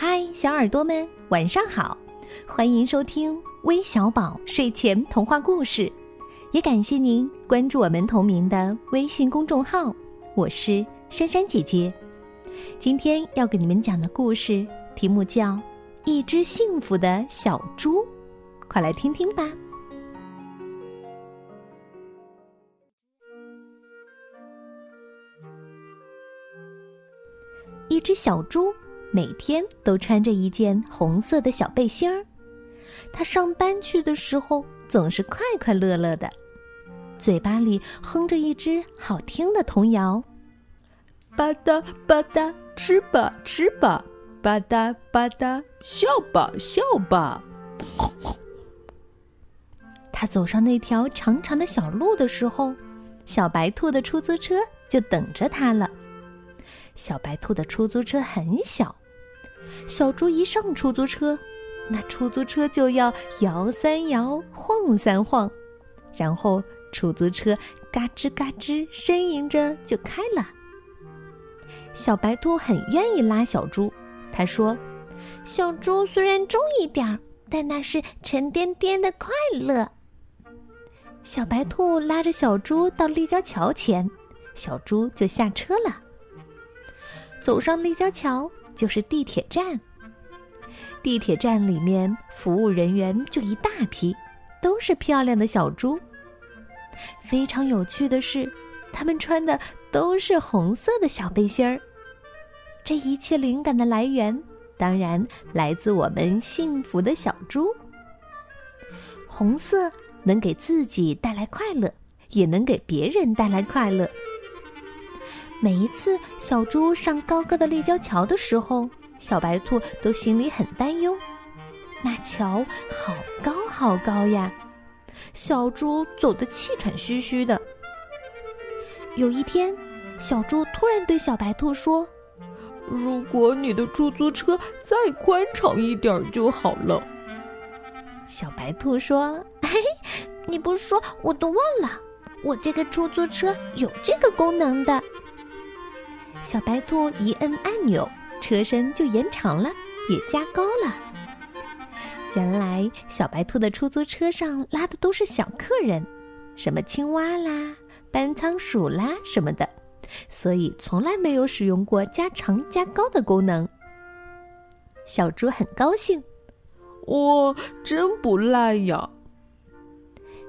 嗨，小耳朵们，晚上好！欢迎收听微小宝睡前童话故事，也感谢您关注我们同名的微信公众号。我是珊珊姐姐，今天要给你们讲的故事题目叫《一只幸福的小猪》，快来听听吧。一只小猪每天都穿着一件红色的小背心儿，他上班去的时候总是快快乐乐的，嘴巴里哼着一支好听的童谣：“吧嗒吧嗒，吃吧吃吧，吧嗒吧嗒，笑吧笑吧。”他走上那条长长的小路的时候，小白兔的出租车就等着他了。小白兔的出租车很小，小猪一上出租车，那出租车就要摇三摇，晃三晃，然后出租车嘎吱嘎吱呻吟着就开了。小白兔很愿意拉小猪，他说：“小猪虽然重一点儿，但那是沉甸甸的快乐。”小白兔拉着小猪到立交桥前，小猪就下车了。走上立交桥就是地铁站。地铁站里面服务人员就一大批，都是漂亮的小猪。非常有趣的是，他们穿的都是红色的小背心儿。这一切灵感的来源，当然来自我们幸福的小猪。红色能给自己带来快乐，也能给别人带来快乐。每一次小猪上高高的立交桥的时候，小白兔都心里很担忧。那桥好高好高呀，小猪走得气喘吁吁的。有一天，小猪突然对小白兔说：“如果你的出租车再宽敞一点就好了。”小白兔说：“嘿，你不说我都忘了，我这个出租车有这个功能的。”小白兔一摁按钮，车身就延长了，也加高了。原来小白兔的出租车上拉的都是小客人，什么青蛙啦、搬仓鼠啦什么的，所以从来没有使用过加长加高的功能。小猪很高兴，哇，真不赖呀！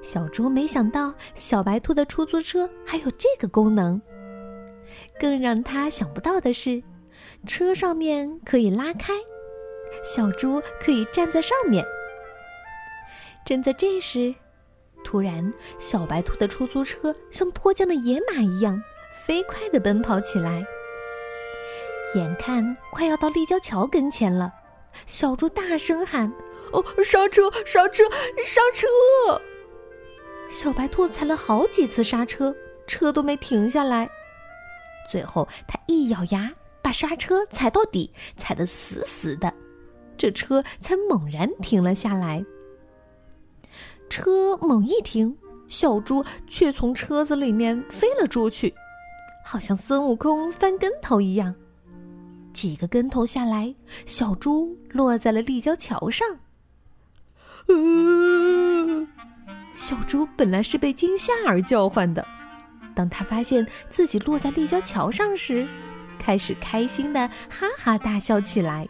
小猪没想到小白兔的出租车还有这个功能。更让他想不到的是，车上面可以拉开，小猪可以站在上面。正在这时，突然，小白兔的出租车像脱缰的野马一样，飞快地奔跑起来。眼看快要到立交桥跟前了，小猪大声喊：“哦，刹车！刹车！刹车！”小白兔踩了好几次刹车，车都没停下来。最后，他一咬牙，把刹车踩到底，踩得死死的，这车才猛然停了下来。车猛一停，小猪却从车子里面飞了出去，好像孙悟空翻跟头一样。几个跟头下来，小猪落在了立交桥上。小猪本来是被惊吓而叫唤的。当他发现自己落在立交桥上时，开始开心的哈哈大笑起来。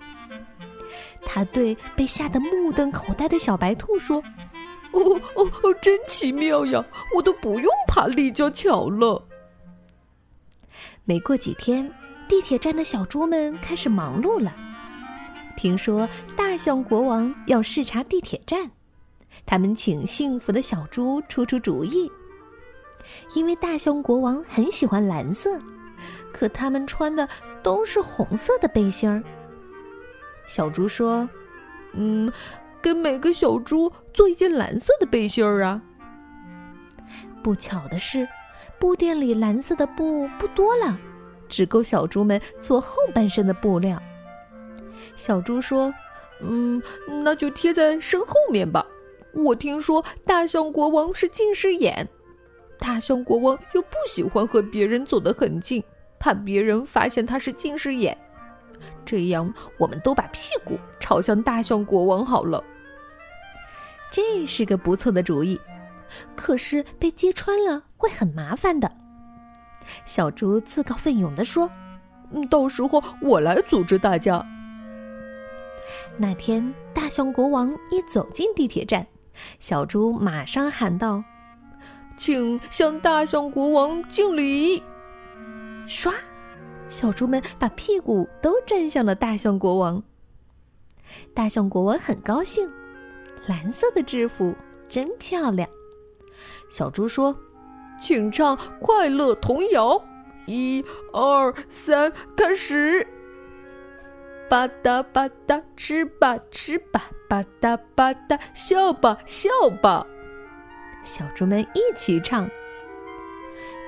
他对被吓得目瞪口呆的小白兔说：“哦哦哦，真奇妙呀！我都不用爬立交桥了。”没过几天，地铁站的小猪们开始忙碌了。听说大象国王要视察地铁站，他们请幸福的小猪出出主意。因为大象国王很喜欢蓝色，可他们穿的都是红色的背心儿。小猪说：“嗯，给每个小猪做一件蓝色的背心儿啊。”不巧的是，布店里蓝色的布不多了，只够小猪们做后半身的布料。小猪说：“嗯，那就贴在身后面吧。我听说大象国王是近视眼。”大象国王又不喜欢和别人走得很近，怕别人发现他是近视眼。这样我们都把屁股朝向大象国王好了。这是个不错的主意，可是被揭穿了会很麻烦的。小猪自告奋勇地说：“嗯，到时候我来组织大家。”那天，大象国王一走进地铁站，小猪马上喊道：“请向大象国王敬礼！”唰，小猪们把屁股都站向了大象国王。大象国王很高兴。蓝色的制服真漂亮，小猪说：“请唱快乐童谣，一、二、三，开始！吧嗒吧嗒，吃吧吃吧，吧嗒吧嗒，笑吧笑吧。”小猪们一起唱。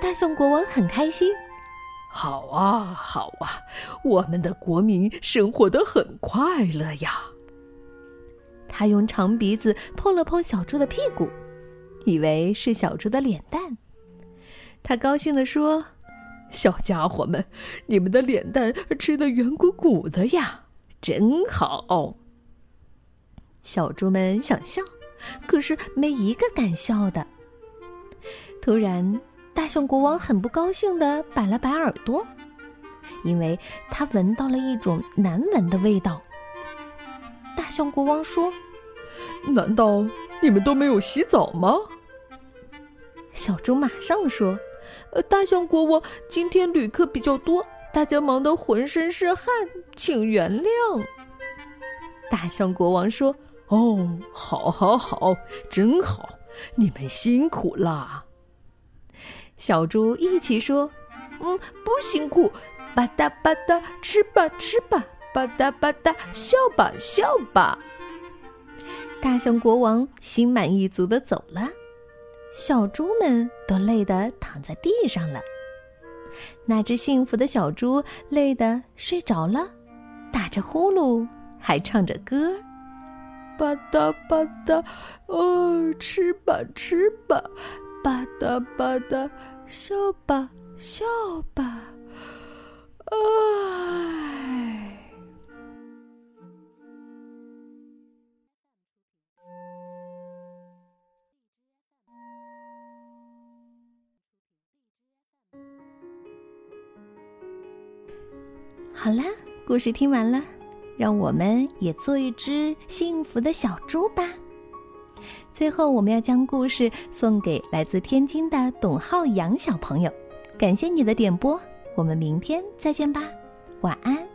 大象国王很开心，好啊好啊，我们的国民生活的很快乐呀。他用长鼻子碰了碰小猪的屁股，以为是小猪的脸蛋。他高兴地说：“小家伙们，你们的脸蛋吃的圆鼓鼓的呀，真好。”小猪们想笑，可是没一个敢笑的。突然，大象国王很不高兴的摆了摆耳朵，因为他闻到了一种难闻的味道。大象国王说：“难道你们都没有洗澡吗？”小猪马上说：“呃，大象国王，今天旅客比较多，大家忙得浑身是汗，请原谅。”大象国王说：“哦，好，好，好，真好，你们辛苦啦。”小猪一起说：“嗯，不辛苦，吧嗒吧嗒，吃吧，吃吧。”吧嗒吧嗒，笑吧笑吧。大象国王心满意足的走了，小猪们都累得躺在地上了。那只幸福的小猪累得睡着了，打着呼噜，还唱着歌。吧嗒吧嗒，哦，吃吧吃吧，吧嗒吧嗒，笑吧笑吧，唉。好啦，故事听完了，让我们也做一只幸福的小猪吧。最后，我们要将故事送给来自天津的董浩洋小朋友，感谢你的点播，我们明天再见吧，晚安。